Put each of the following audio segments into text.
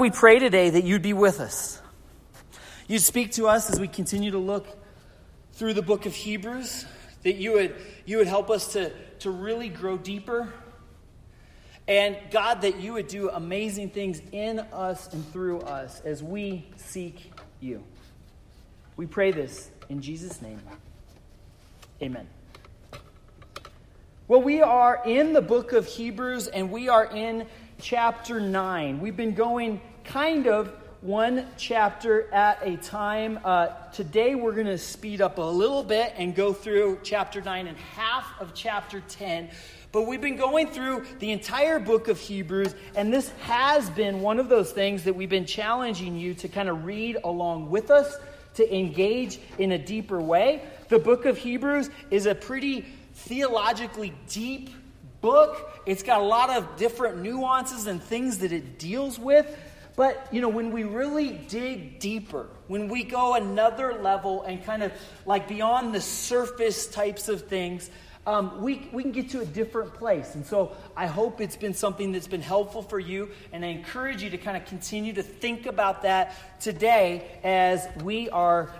We pray today that you'd be with us. You'd speak to us as we continue to look through the book of Hebrews, that you would, you would help us to, to really grow deeper. And God, that you would do amazing things in us and through us as we seek you. We pray this in Jesus' name. Amen. Well, we are in the book of Hebrews and we are in chapter 9. We've been going kind of one chapter at a time. Uh, today we're going to speed up a little bit and go through chapter 9 and half of chapter 10. But we've been going through the entire book of Hebrews, and this has been one of those things that we've been challenging you to kind of read along with us, to engage in a deeper way. The book of Hebrews is a pretty theologically deep book. It's got a lot of different nuances and things that it deals with. But, you know, when we really dig deeper, when we go another level and kind of like beyond the surface types of things, um, we, we can get to a different place. And so I hope it's been something that's been helpful for you. And I encourage you to kind of continue to think about that today as we are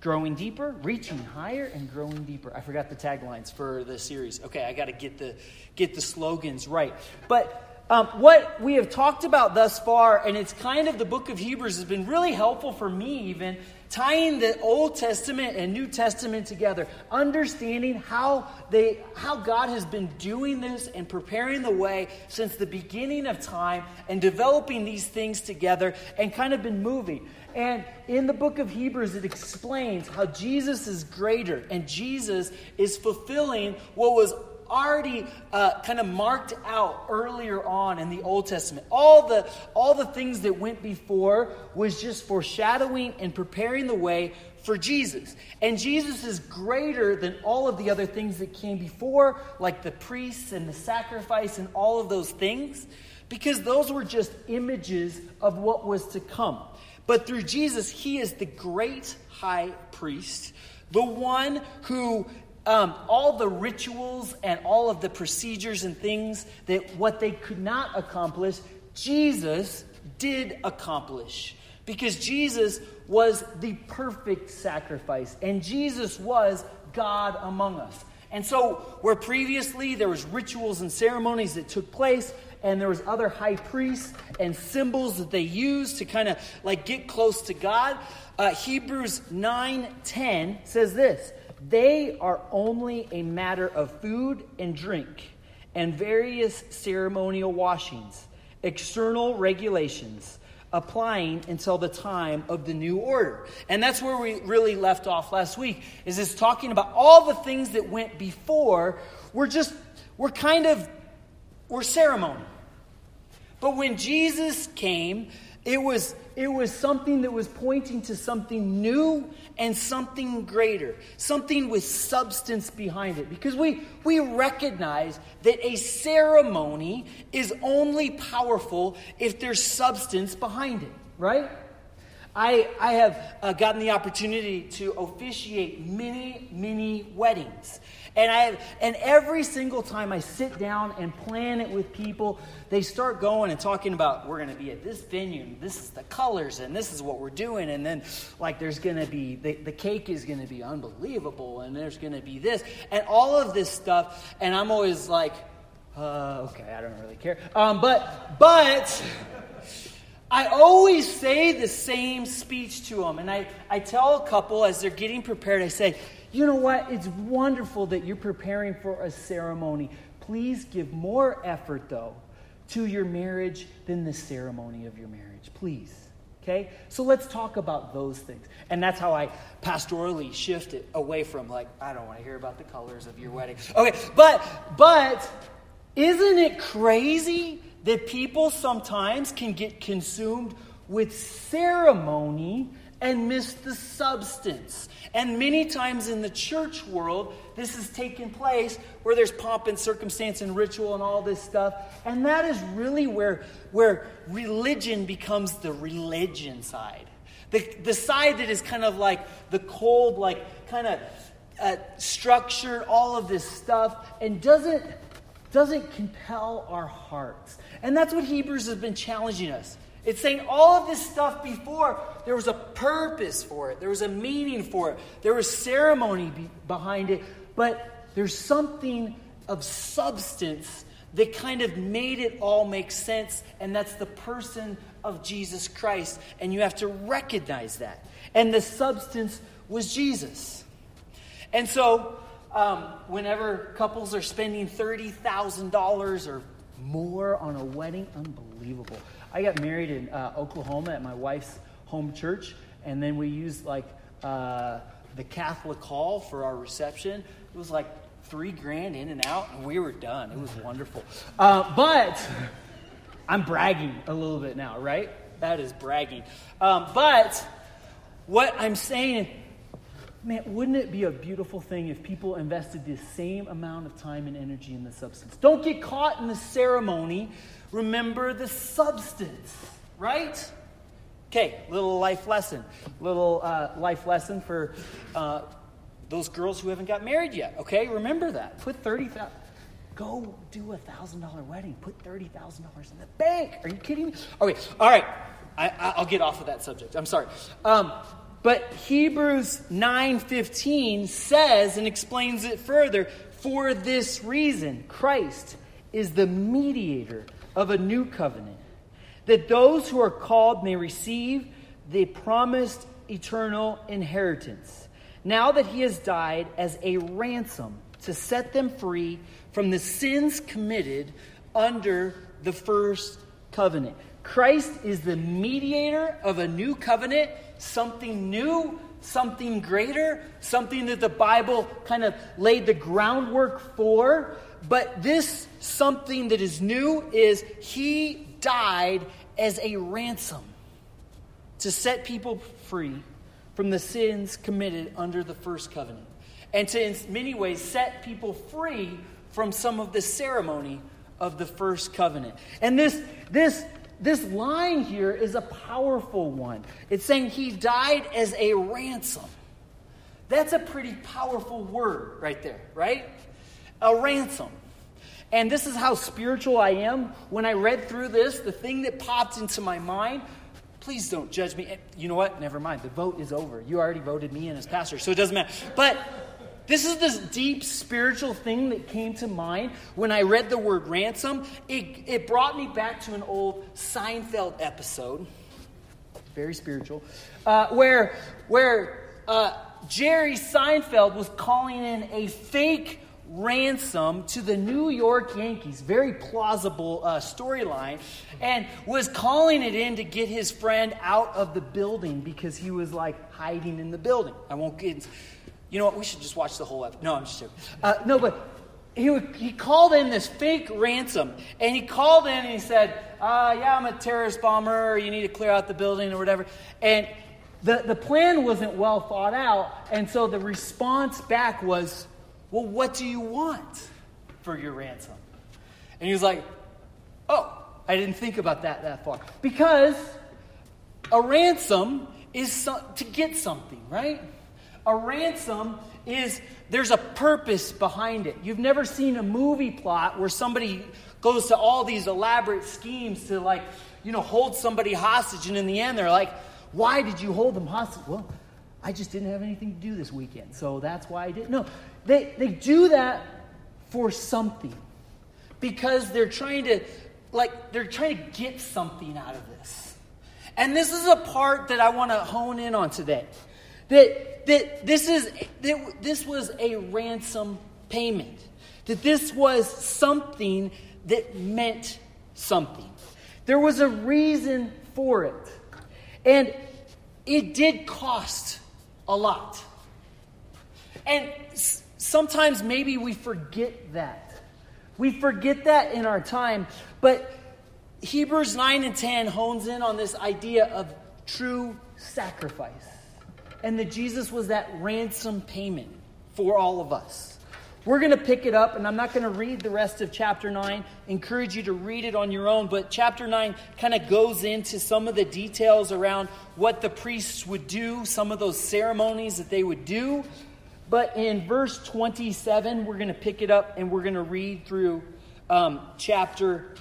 growing deeper, reaching higher, and growing deeper. I forgot the taglines for the series. Okay, I got to get the get the slogans right. But um, what we have talked about thus far, and it's kind of the book of Hebrews, has been really helpful for me, even tying the Old Testament and New Testament together, understanding how they how God has been doing this and preparing the way since the beginning of time and developing these things together and kind of been moving. And in the book of Hebrews, it explains how Jesus is greater and Jesus is fulfilling what was already uh, kind of marked out earlier on in the Old Testament. All the, all the things that went before was just foreshadowing and preparing the way for Jesus. And Jesus is greater than all of the other things that came before, like the priests and the sacrifice and all of those things, because those were just images of what was to come. But through Jesus, he is the great high priest, the one who um, all the rituals and all of the procedures and things that what they could not accomplish, Jesus did accomplish. Because Jesus was the perfect sacrifice, and Jesus was God among us. And so, where previously there was rituals and ceremonies that took place, and there was other high priests and symbols that they used to kind of like get close to God, uh, Hebrews 9:10 says this: they are only a matter of food and drink and various ceremonial washings, external regulations applying until the time of the new order. And that's where we really left off last week is this talking about all the things that went before were just were kind of were ceremony. But when Jesus came, it was, it was something that was pointing to something new and something greater, something with substance behind it. Because we, we recognize that a ceremony is only powerful if there's substance behind it, right? I, I have uh, gotten the opportunity to officiate many, many weddings. And, I have, and every single time I sit down and plan it with people, they start going and talking about, we're going to be at this venue, this is the colors, and this is what we're doing. And then, like, there's going to be, the, the cake is going to be unbelievable, and there's going to be this, and all of this stuff. And I'm always like, uh, okay, I don't really care. Um, but, but, I always say the same speech to them. And I, I tell a couple as they're getting prepared, I say, you know what? It's wonderful that you're preparing for a ceremony. Please give more effort, though, to your marriage than the ceremony of your marriage. Please. Okay? So let's talk about those things. And that's how I pastorally shift it away from like, I don't want to hear about the colors of your wedding. Okay, but but isn't it crazy that people sometimes can get consumed with ceremony and miss the substance. And many times in the church world, this has taken place where there's pomp and circumstance and ritual and all this stuff. And that is really where, where religion becomes the religion side. The, the side that is kind of like the cold, like kind of uh, structured, all of this stuff, and doesn't, doesn't compel our hearts. And that's what Hebrews has been challenging us. It's saying all of this stuff before, there was a purpose for it, there was a meaning for it, there was ceremony be- behind it, but there's something of substance that kind of made it all make sense, and that's the person of Jesus Christ. And you have to recognize that. And the substance was Jesus. And so, um, whenever couples are spending $30,000 or more on a wedding, unbelievable. I got married in uh, Oklahoma at my wife's home church, and then we used like uh, the Catholic Hall for our reception. It was like three grand in and out, and we were done. It was wonderful. Uh, but I'm bragging a little bit now, right? That is bragging. Um, but what I'm saying, man, wouldn't it be a beautiful thing if people invested the same amount of time and energy in the substance? Don't get caught in the ceremony. Remember the substance, right? Okay, little life lesson. Little uh, life lesson for uh, those girls who haven't got married yet. Okay, remember that. Put thirty thousand. Go do a thousand dollar wedding. Put thirty thousand dollars in the bank. Are you kidding me? Okay, all right. I, will get off of that subject. I'm sorry. Um, but Hebrews 9:15 says and explains it further. For this reason, Christ is the mediator of a new covenant, that those who are called may receive the promised eternal inheritance now that he has died as a ransom to set them free from the sins committed under the first covenant. Christ is the mediator of a new covenant, something new, something greater, something that the Bible kind of laid the groundwork for. But this something that is new is he died as a ransom to set people free from the sins committed under the first covenant, and to, in many ways, set people free from some of the ceremony of the first covenant. And this, this, this line here is a powerful one. It's saying he died as a ransom. That's a pretty powerful word right there, right? A ransom. And this is how spiritual I am. When I read through this, the thing that popped into my mind Please don't judge me. You know what? Never mind. The vote is over. You already voted me in as pastor, so it doesn't matter. But this is this deep spiritual thing that came to mind when I read the word ransom. It, it brought me back to an old Seinfeld episode, very spiritual, uh, where, where uh, Jerry Seinfeld was calling in a fake ransom to the New York Yankees. Very plausible uh, storyline. And was calling it in to get his friend out of the building because he was like hiding in the building. I won't get. You know what? We should just watch the whole episode. No, I'm just joking. Uh, no, but he, would, he called in this fake ransom. And he called in and he said, uh, Yeah, I'm a terrorist bomber. You need to clear out the building or whatever. And the, the plan wasn't well thought out. And so the response back was, well, what do you want for your ransom? And he was like, Oh, I didn't think about that that far. Because a ransom is so, to get something, right? A ransom is there's a purpose behind it. You've never seen a movie plot where somebody goes to all these elaborate schemes to like, you know, hold somebody hostage and in the end they're like, "Why did you hold them hostage?" Well, I just didn't have anything to do this weekend, so that's why I didn't. No, they, they do that for something because they're trying to, like, they're trying to get something out of this. And this is a part that I want to hone in on today. That, that this, is, that this was a ransom payment. That this was something that meant something. There was a reason for it. And it did cost a lot. And sometimes maybe we forget that. We forget that in our time. But Hebrews 9 and 10 hones in on this idea of true sacrifice. And that Jesus was that ransom payment for all of us. We're going to pick it up, and I'm not going to read the rest of chapter 9. Encourage you to read it on your own. But chapter 9 kind of goes into some of the details around what the priests would do, some of those ceremonies that they would do. But in verse 27, we're going to pick it up and we're going to read through um, chapter,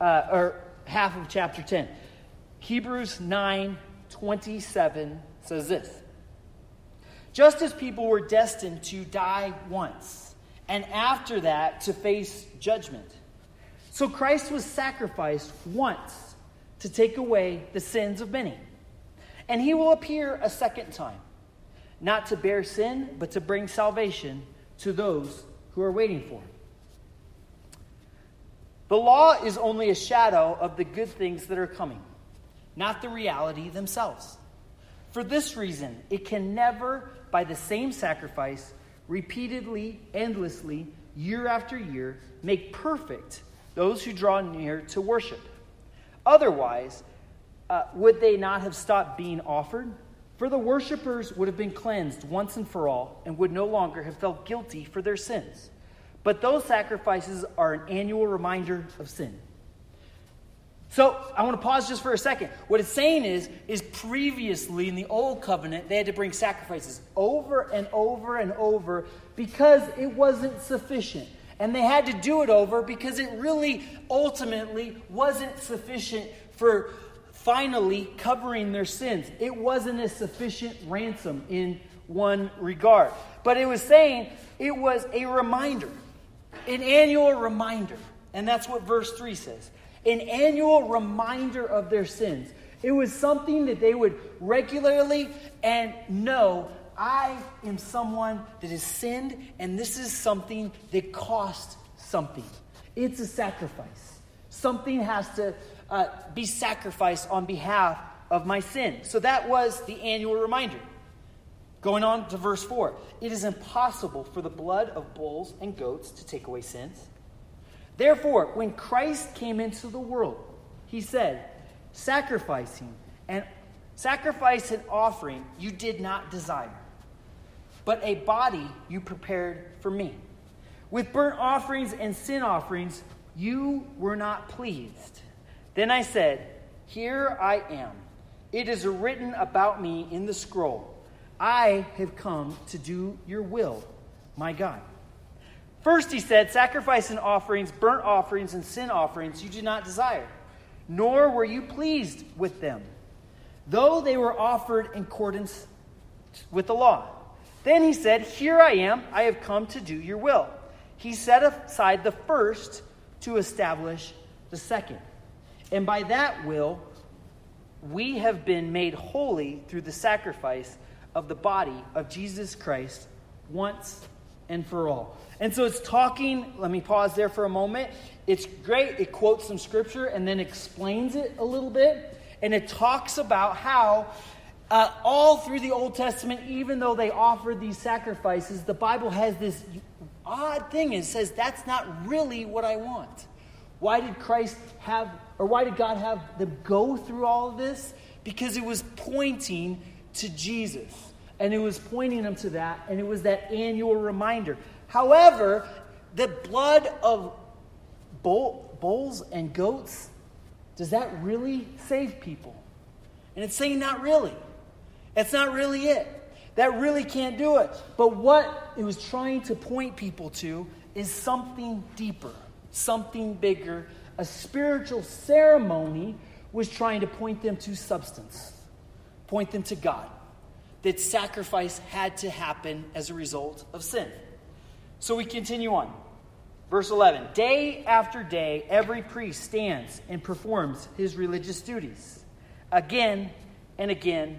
uh, or half of chapter 10. Hebrews 9 27 says this Just as people were destined to die once, and after that to face judgment, so Christ was sacrificed once to take away the sins of many. And he will appear a second time, not to bear sin, but to bring salvation to those who are waiting for him. The law is only a shadow of the good things that are coming not the reality themselves. For this reason, it can never, by the same sacrifice, repeatedly, endlessly, year after year, make perfect those who draw near to worship. Otherwise, uh, would they not have stopped being offered? For the worshippers would have been cleansed once and for all and would no longer have felt guilty for their sins. But those sacrifices are an annual reminder of sin. So I want to pause just for a second. What it's saying is, is previously in the old covenant, they had to bring sacrifices over and over and over because it wasn't sufficient. And they had to do it over because it really ultimately wasn't sufficient for finally covering their sins. It wasn't a sufficient ransom in one regard. But it was saying it was a reminder, an annual reminder. And that's what verse 3 says an annual reminder of their sins. It was something that they would regularly and know I am someone that has sinned, and this is something that cost something. It's a sacrifice. Something has to uh, be sacrificed on behalf of my sin. So that was the annual reminder. Going on to verse 4 It is impossible for the blood of bulls and goats to take away sins. Therefore, when Christ came into the world, he said, Sacrificing and sacrifice and offering you did not desire, but a body you prepared for me. With burnt offerings and sin offerings you were not pleased. Then I said, Here I am. It is written about me in the scroll. I have come to do your will, my God. First, he said, Sacrifice and offerings, burnt offerings, and sin offerings you did not desire, nor were you pleased with them, though they were offered in accordance with the law. Then he said, Here I am, I have come to do your will. He set aside the first to establish the second. And by that will, we have been made holy through the sacrifice of the body of Jesus Christ once and for all. And so it's talking, let me pause there for a moment. It's great. It quotes some scripture and then explains it a little bit. And it talks about how uh, all through the Old Testament, even though they offered these sacrifices, the Bible has this odd thing. It says, that's not really what I want. Why did Christ have, or why did God have them go through all of this? Because it was pointing to Jesus and it was pointing them to that, and it was that annual reminder. However, the blood of bull, bulls and goats, does that really save people? And it's saying not really. That's not really it. That really can't do it. But what it was trying to point people to is something deeper, something bigger. A spiritual ceremony was trying to point them to substance, point them to God that sacrifice had to happen as a result of sin. So we continue on. Verse 11 Day after day, every priest stands and performs his religious duties. Again and again,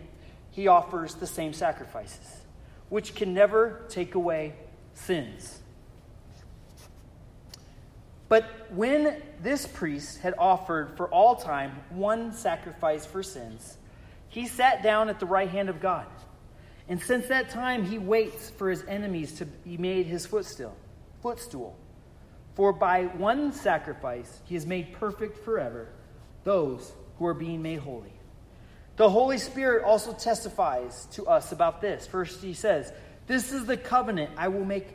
he offers the same sacrifices, which can never take away sins. But when this priest had offered for all time one sacrifice for sins, he sat down at the right hand of God. And since that time, he waits for his enemies to be made his footstool. footstool. For by one sacrifice, he has made perfect forever those who are being made holy. The Holy Spirit also testifies to us about this. First, he says, This is the covenant I will make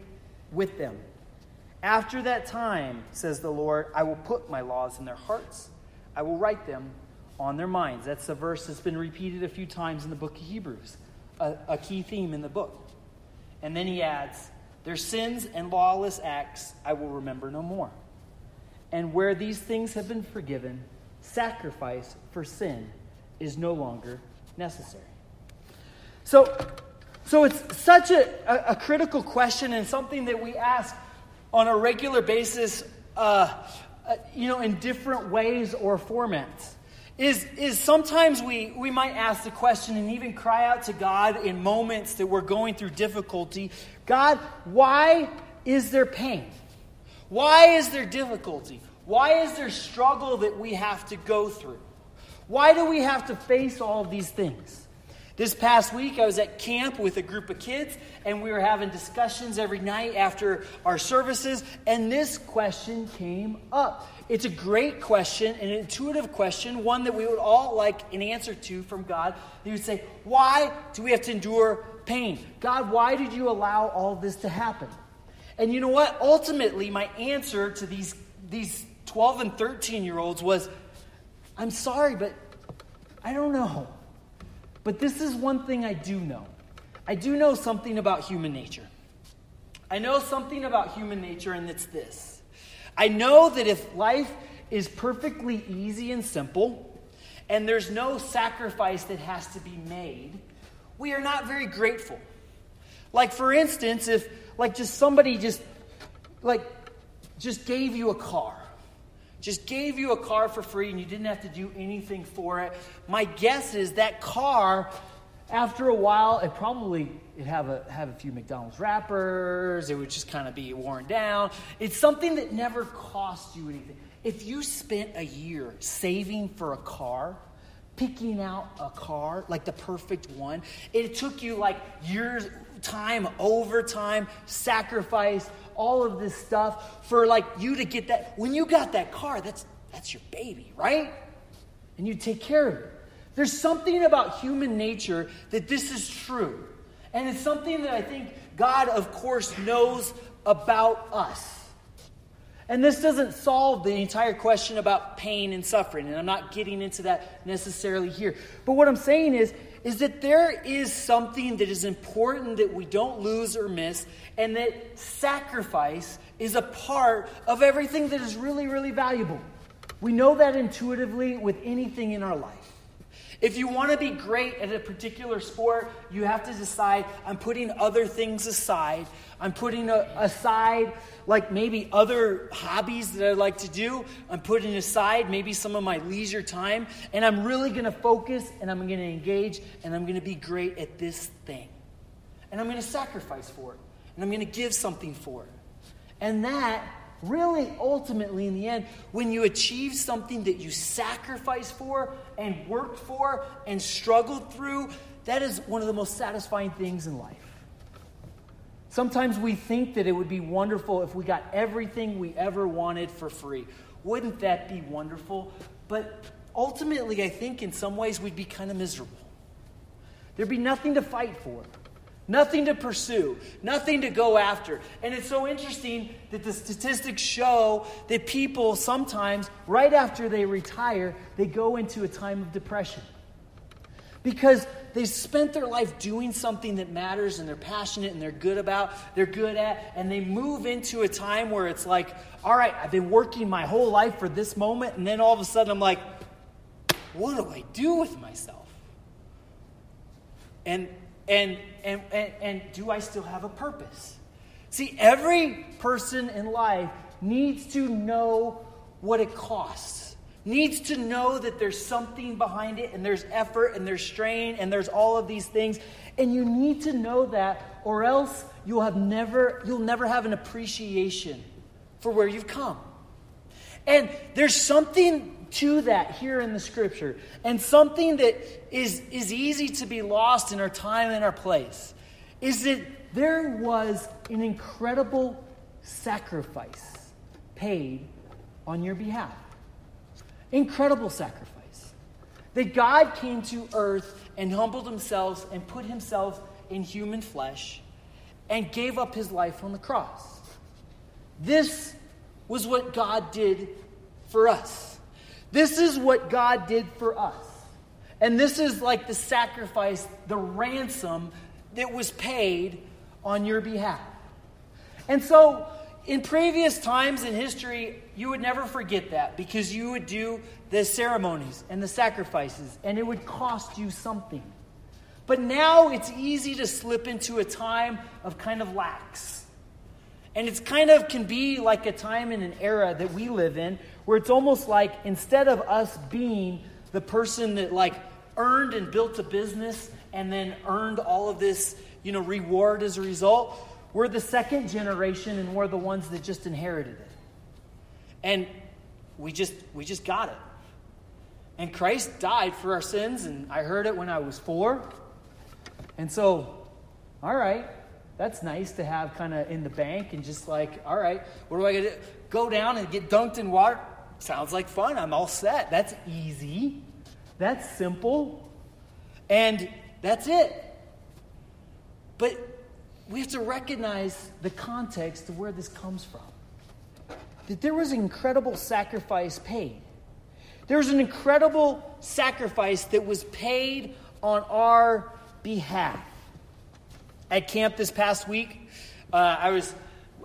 with them. After that time, says the Lord, I will put my laws in their hearts, I will write them on their minds. That's a verse that's been repeated a few times in the book of Hebrews a, a key theme in the book. And then he adds, Their sins and lawless acts I will remember no more. And where these things have been forgiven, sacrifice for sin is no longer necessary. So, so it's such a, a, a critical question and something that we ask on a regular basis, uh, uh, you know, in different ways or formats. Is, is sometimes we, we might ask the question and even cry out to God in moments that we're going through difficulty God, why is there pain? Why is there difficulty? Why is there struggle that we have to go through? Why do we have to face all of these things? This past week, I was at camp with a group of kids, and we were having discussions every night after our services, and this question came up. It's a great question, an intuitive question, one that we would all like an answer to from God. He would say, Why do we have to endure pain? God, why did you allow all this to happen? And you know what? Ultimately, my answer to these, these 12 and 13 year olds was, I'm sorry, but I don't know. But this is one thing I do know I do know something about human nature. I know something about human nature, and it's this I know that if life is perfectly easy and simple, and there's no sacrifice that has to be made, we are not very grateful. Like, for instance, if, like, just somebody just, like, just gave you a car just gave you a car for free and you didn't have to do anything for it, my guess is that car, after a while, it probably it have a have a few McDonald's wrappers. It would just kind of be worn down. It's something that never cost you anything. If you spent a year saving for a car, picking out a car like the perfect one, it took you like years time, overtime, sacrifice, all of this stuff for like you to get that. When you got that car, that's that's your baby, right? And you take care of it. There's something about human nature that this is true. And it's something that I think God, of course, knows about us. And this doesn't solve the entire question about pain and suffering, and I'm not getting into that necessarily here. But what I'm saying is, is that there is something that is important that we don't lose or miss, and that sacrifice is a part of everything that is really, really valuable. We know that intuitively with anything in our life. If you want to be great at a particular sport, you have to decide I'm putting other things aside. I'm putting a, aside, like maybe other hobbies that I like to do. I'm putting aside maybe some of my leisure time. And I'm really going to focus and I'm going to engage and I'm going to be great at this thing. And I'm going to sacrifice for it. And I'm going to give something for it. And that really, ultimately, in the end, when you achieve something that you sacrifice for and worked for and struggled through, that is one of the most satisfying things in life. Sometimes we think that it would be wonderful if we got everything we ever wanted for free. Wouldn't that be wonderful? But ultimately, I think in some ways we'd be kind of miserable. There'd be nothing to fight for nothing to pursue, nothing to go after. And it's so interesting that the statistics show that people sometimes, right after they retire, they go into a time of depression. Because they spent their life doing something that matters and they're passionate and they're good about, they're good at, and they move into a time where it's like, all right, I've been working my whole life for this moment, and then all of a sudden I'm like, what do I do with myself? And and, and, and, and do I still have a purpose? See, every person in life needs to know what it costs, needs to know that there's something behind it, and there's effort, and there's strain, and there's all of these things. And you need to know that, or else you'll have never, you'll never have an appreciation for where you've come. And there's something to that here in the scripture. And something that is, is easy to be lost in our time and our place is that there was an incredible sacrifice paid on your behalf. Incredible sacrifice. That God came to earth and humbled himself and put himself in human flesh and gave up his life on the cross. This was what God did for us. This is what God did for us. And this is like the sacrifice, the ransom that was paid on your behalf. And so, in previous times in history, you would never forget that because you would do the ceremonies and the sacrifices, and it would cost you something. But now it's easy to slip into a time of kind of lax. And it's kind of can be like a time in an era that we live in where it's almost like instead of us being the person that like earned and built a business and then earned all of this, you know, reward as a result, we're the second generation and we're the ones that just inherited it. And we just we just got it. And Christ died for our sins and I heard it when I was 4. And so all right, that's nice to have kind of in the bank and just like, all right, what do I got to? Go down and get dunked in water? Sounds like fun. I'm all set. That's easy. That's simple. And that's it. But we have to recognize the context of where this comes from. That there was an incredible sacrifice paid. There was an incredible sacrifice that was paid on our behalf. At camp this past week, uh, I was,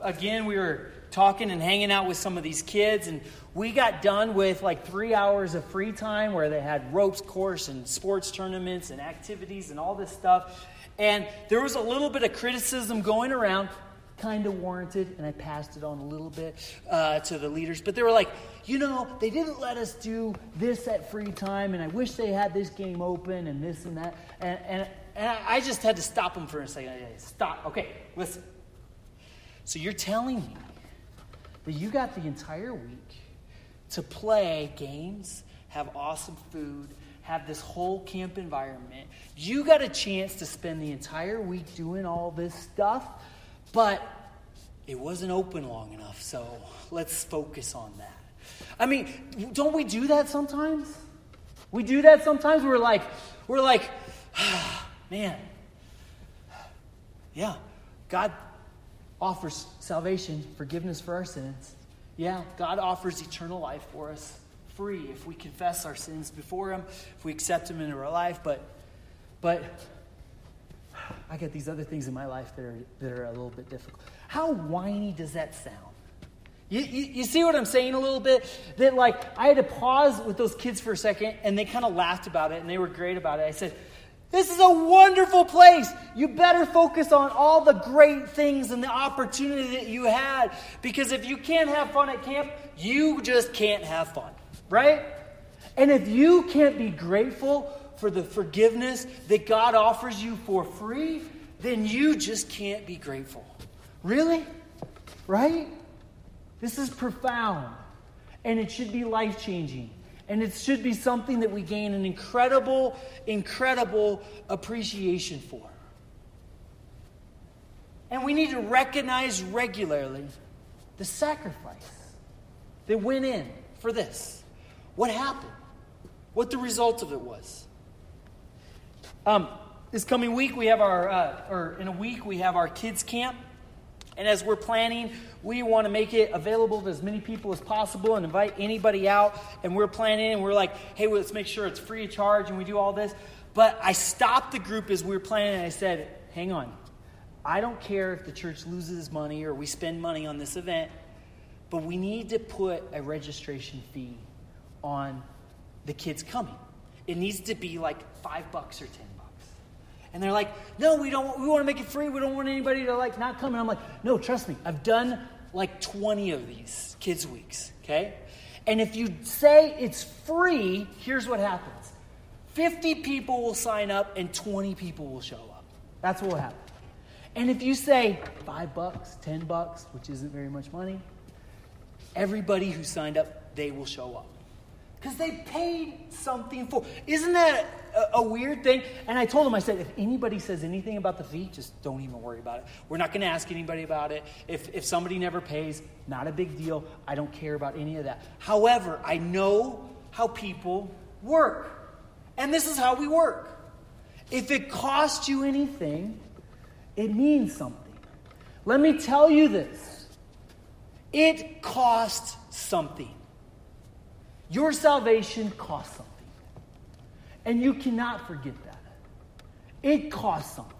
again, we were talking and hanging out with some of these kids, and we got done with like three hours of free time where they had ropes course and sports tournaments and activities and all this stuff. And there was a little bit of criticism going around, kind of warranted, and I passed it on a little bit uh, to the leaders. But they were like, you know, they didn't let us do this at free time, and I wish they had this game open and this and that. And, and, and I just had to stop them for a second. Stop. Okay, listen. So you're telling me that you got the entire week to play games, have awesome food, have this whole camp environment. You got a chance to spend the entire week doing all this stuff, but it wasn't open long enough, so let's focus on that. I mean, don't we do that sometimes? We do that sometimes. We're like, we're like, ah, man, yeah, God offers salvation, forgiveness for our sins. Yeah, God offers eternal life for us free if we confess our sins before Him, if we accept Him into our life. But, but I get these other things in my life that are, that are a little bit difficult. How whiny does that sound? You, you, you, see what I'm saying a little bit? That, like, I had to pause with those kids for a second, and they kind of laughed about it, and they were great about it. I said, This is a wonderful place. You better focus on all the great things and the opportunity that you had, because if you can't have fun at camp, you just can't have fun right? And if you can't be grateful for the forgiveness that God offers you for free, then you just can't be grateful. Really? Right? This is profound. And it should be life changing. And it should be something that we gain an incredible, incredible appreciation for. And we need to recognize regularly the sacrifice that went in for this. What happened? What the result of it was? Um, this coming week, we have our, uh, or in a week, we have our kids' camp. And as we're planning, we want to make it available to as many people as possible and invite anybody out. And we're planning, and we're like, hey, well, let's make sure it's free of charge, and we do all this. But I stopped the group as we were planning, and I said, hang on. I don't care if the church loses money or we spend money on this event, but we need to put a registration fee on the kids coming. It needs to be like five bucks or ten. And they're like, no, we don't we want to make it free. We don't want anybody to like not come. And I'm like, no, trust me. I've done like 20 of these kids weeks, okay? And if you say it's free, here's what happens. 50 people will sign up and 20 people will show up. That's what will happen. And if you say 5 bucks, 10 bucks, which isn't very much money, everybody who signed up, they will show up because they paid something for. Isn't that a, a, weird thing? And I told him, I said, if anybody says anything about the fee, just don't even worry about it. We're not going to ask anybody about it. If, if somebody never pays, not a big deal. I don't care about any of that. However, I know how people work. And this is how we work. If it costs you anything, it means something. Let me tell you this it costs something. Your salvation costs something. And you cannot forget that. It costs something.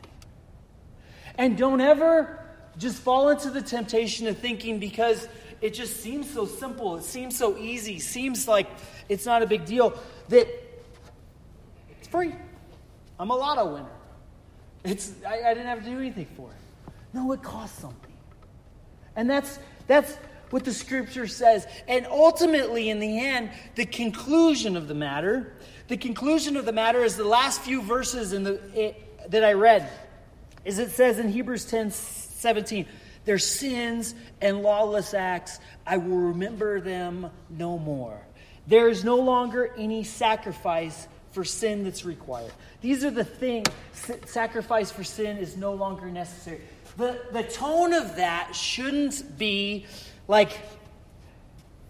And don't ever just fall into the temptation of thinking because it just seems so simple, it seems so easy, seems like it's not a big deal, that it's free. I'm a lotto winner. It's, I, I didn't have to do anything for it. No, it costs something. And that's, that's what the scripture says. And ultimately, in the end, the conclusion of the matter, the conclusion of the matter is the last few verses in the, it, that I read, is it says in Hebrews 10 17, their sins and lawless acts, I will remember them no more. There is no longer any sacrifice for sin that's required. These are the things, sacrifice for sin is no longer necessary. The, the tone of that shouldn't be like,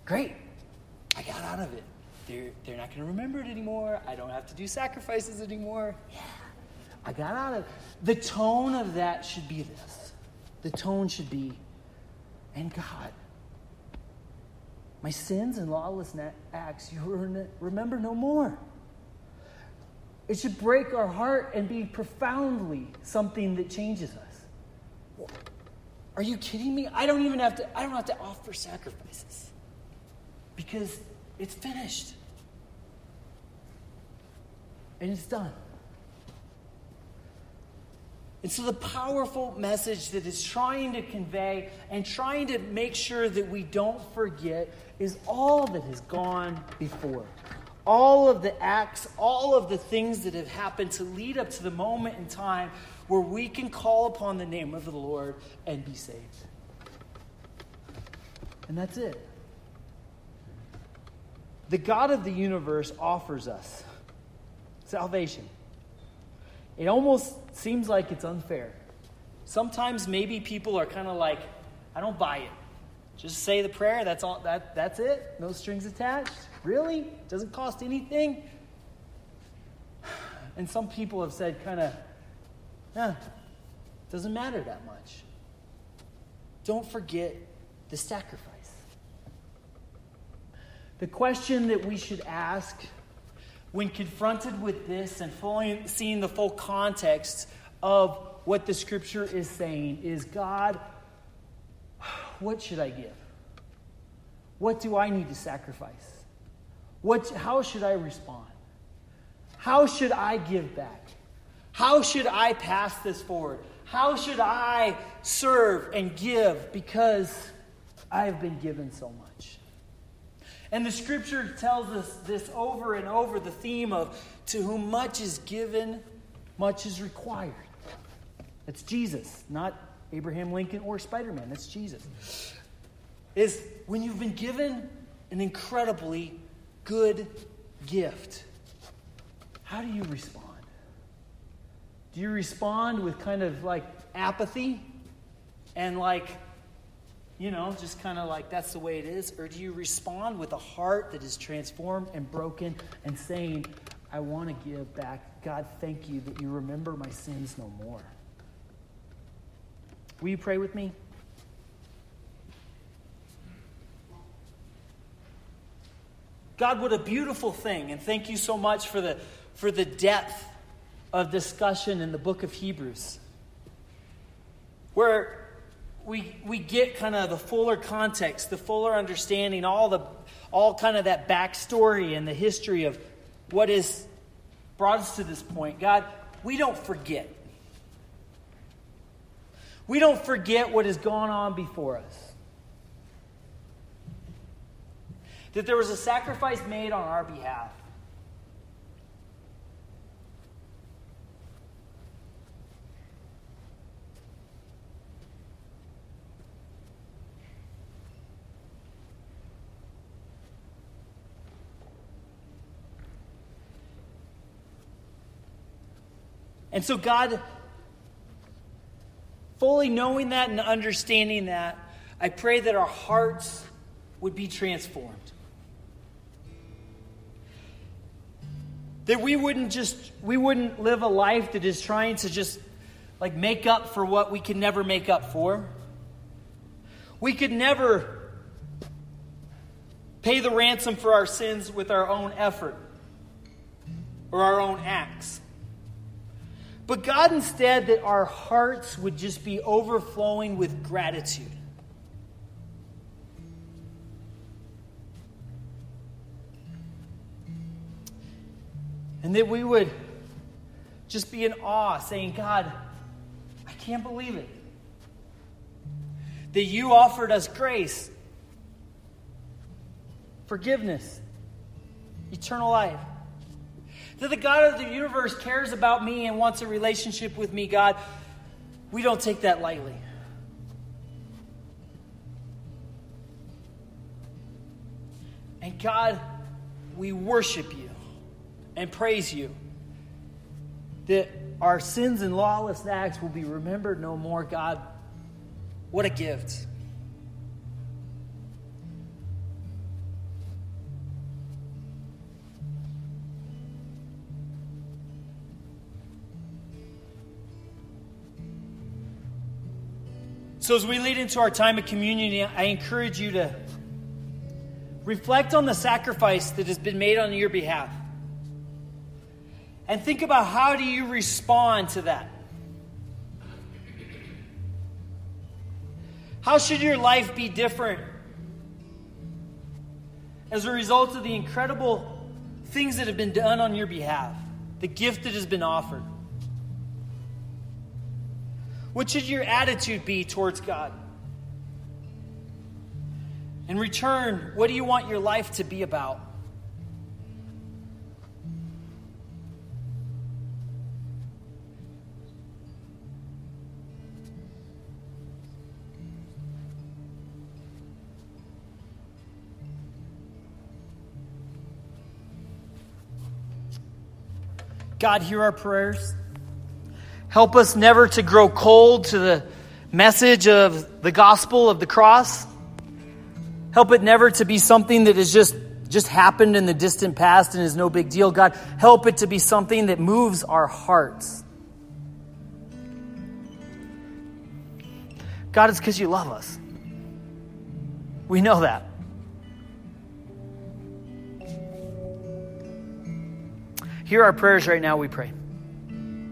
great, I got out of it. They're, they're not going to remember it anymore. I don't have to do sacrifices anymore. Yeah, I got out of it. The tone of that should be this. The tone should be, and God, my sins and lawless acts, you remember no more. It should break our heart and be profoundly something that changes us. Are you kidding me? I don't even have to I don't have to offer sacrifices. Because it's finished. And it's done. And so, the powerful message that is trying to convey and trying to make sure that we don't forget is all that has gone before all of the acts, all of the things that have happened to lead up to the moment in time where we can call upon the name of the Lord and be saved. And that's it. The God of the universe offers us salvation. It almost seems like it's unfair. Sometimes maybe people are kind of like, I don't buy it. Just say the prayer, that's all that that's it. No strings attached. Really? Doesn't cost anything? And some people have said kind of, doesn't matter that much. Don't forget the sacrifice. The question that we should ask when confronted with this and seeing the full context of what the scripture is saying is God, what should I give? What do I need to sacrifice? What, how should I respond? How should I give back? How should I pass this forward? How should I serve and give because I have been given so much? And the scripture tells us this over and over the theme of to whom much is given, much is required. That's Jesus, not Abraham Lincoln or Spider Man. That's Jesus. Is when you've been given an incredibly good gift, how do you respond? Do you respond with kind of like apathy and like, you know, just kind of like that's the way it is? Or do you respond with a heart that is transformed and broken and saying, I want to give back? God, thank you that you remember my sins no more. Will you pray with me? God, what a beautiful thing. And thank you so much for the, for the depth of discussion in the book of Hebrews, where we, we get kind of the fuller context, the fuller understanding, all, the, all kind of that backstory and the history of what has brought us to this point. God, we don't forget. We don't forget what has gone on before us. That there was a sacrifice made on our behalf. And so, God fully knowing that and understanding that, I pray that our hearts would be transformed. That we wouldn't just we wouldn't live a life that is trying to just like make up for what we can never make up for. We could never pay the ransom for our sins with our own effort or our own acts. But God, instead, that our hearts would just be overflowing with gratitude. And that we would just be in awe, saying, God, I can't believe it. That you offered us grace, forgiveness, eternal life. That the God of the universe cares about me and wants a relationship with me, God, we don't take that lightly. And God, we worship you and praise you that our sins and lawless acts will be remembered no more. God, what a gift. So, as we lead into our time of communion, I encourage you to reflect on the sacrifice that has been made on your behalf. And think about how do you respond to that? How should your life be different as a result of the incredible things that have been done on your behalf, the gift that has been offered? What should your attitude be towards God? In return, what do you want your life to be about? God, hear our prayers. Help us never to grow cold to the message of the gospel of the cross. Help it never to be something that has just, just happened in the distant past and is no big deal. God, help it to be something that moves our hearts. God, it's because you love us. We know that. Hear our prayers right now, we pray.